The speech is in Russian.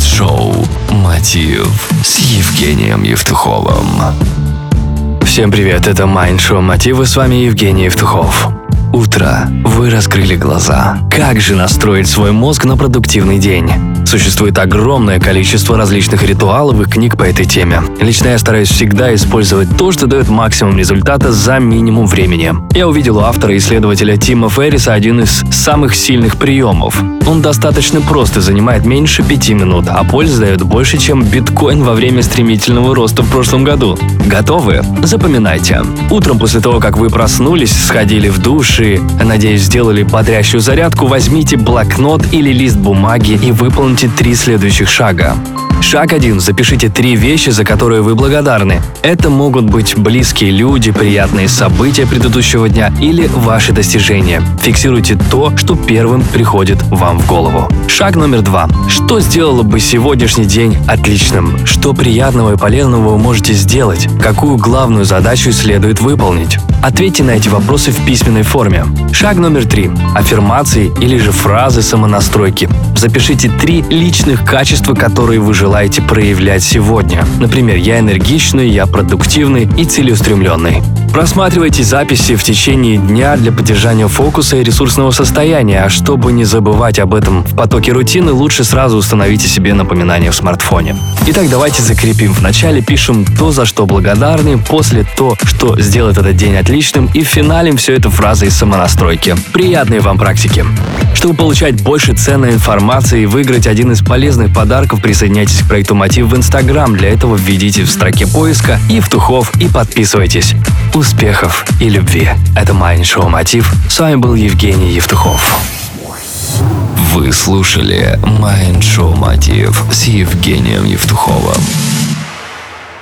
Mind-шоу «Мотив» с Евгением Евтуховым. Всем привет, это Mind-шоу «Мотивы», с вами Евгений Евтухов. Утро. Вы раскрыли глаза. Как же настроить свой мозг на продуктивный день? Существует огромное количество различных ритуалов и книг по этой теме. Лично я стараюсь всегда использовать то, что дает максимум результата за минимум времени. Я увидел у автора исследователя Тима Ферриса один из самых сильных приемов. Он достаточно прост и занимает меньше пяти минут, а пользы дает больше, чем биткоин во время стремительного роста в прошлом году. Готовы? Запоминайте. Утром после того, как вы проснулись, сходили в душ и, надеюсь, сделали бодрящую зарядку, возьмите блокнот или лист бумаги и выполните три следующих шага. Шаг 1. Запишите три вещи, за которые вы благодарны. Это могут быть близкие люди, приятные события предыдущего дня или ваши достижения. Фиксируйте то, что первым приходит вам в голову. Шаг номер два. Что сделало бы сегодняшний день отличным? Что приятного и полезного вы можете сделать? Какую главную задачу следует выполнить? Ответьте на эти вопросы в письменной форме. Шаг номер три. Аффирмации или же фразы самонастройки. Запишите три личных качества, которые вы желаете проявлять сегодня. Например, я энергичный, я продуктивный и целеустремленный. Просматривайте записи в течение дня для поддержания фокуса и ресурсного состояния, а чтобы не забывать об этом в потоке рутины, лучше сразу установите себе напоминание в смартфоне. Итак, давайте закрепим. Вначале пишем то, за что благодарны, после то, что сделает этот день отличным, и в все это фразой самонастройки. Приятной вам практики! Чтобы получать больше ценной информации и выиграть один из полезных подарков, присоединяйтесь к проекту Мотив в Инстаграм. Для этого введите в строке поиска Евтухов и подписывайтесь. Успехов и любви. Это Mind-шоу Мотив. С вами был Евгений Евтухов. Вы слушали Mind-шоу «Мотив» с Евгением Евтуховым.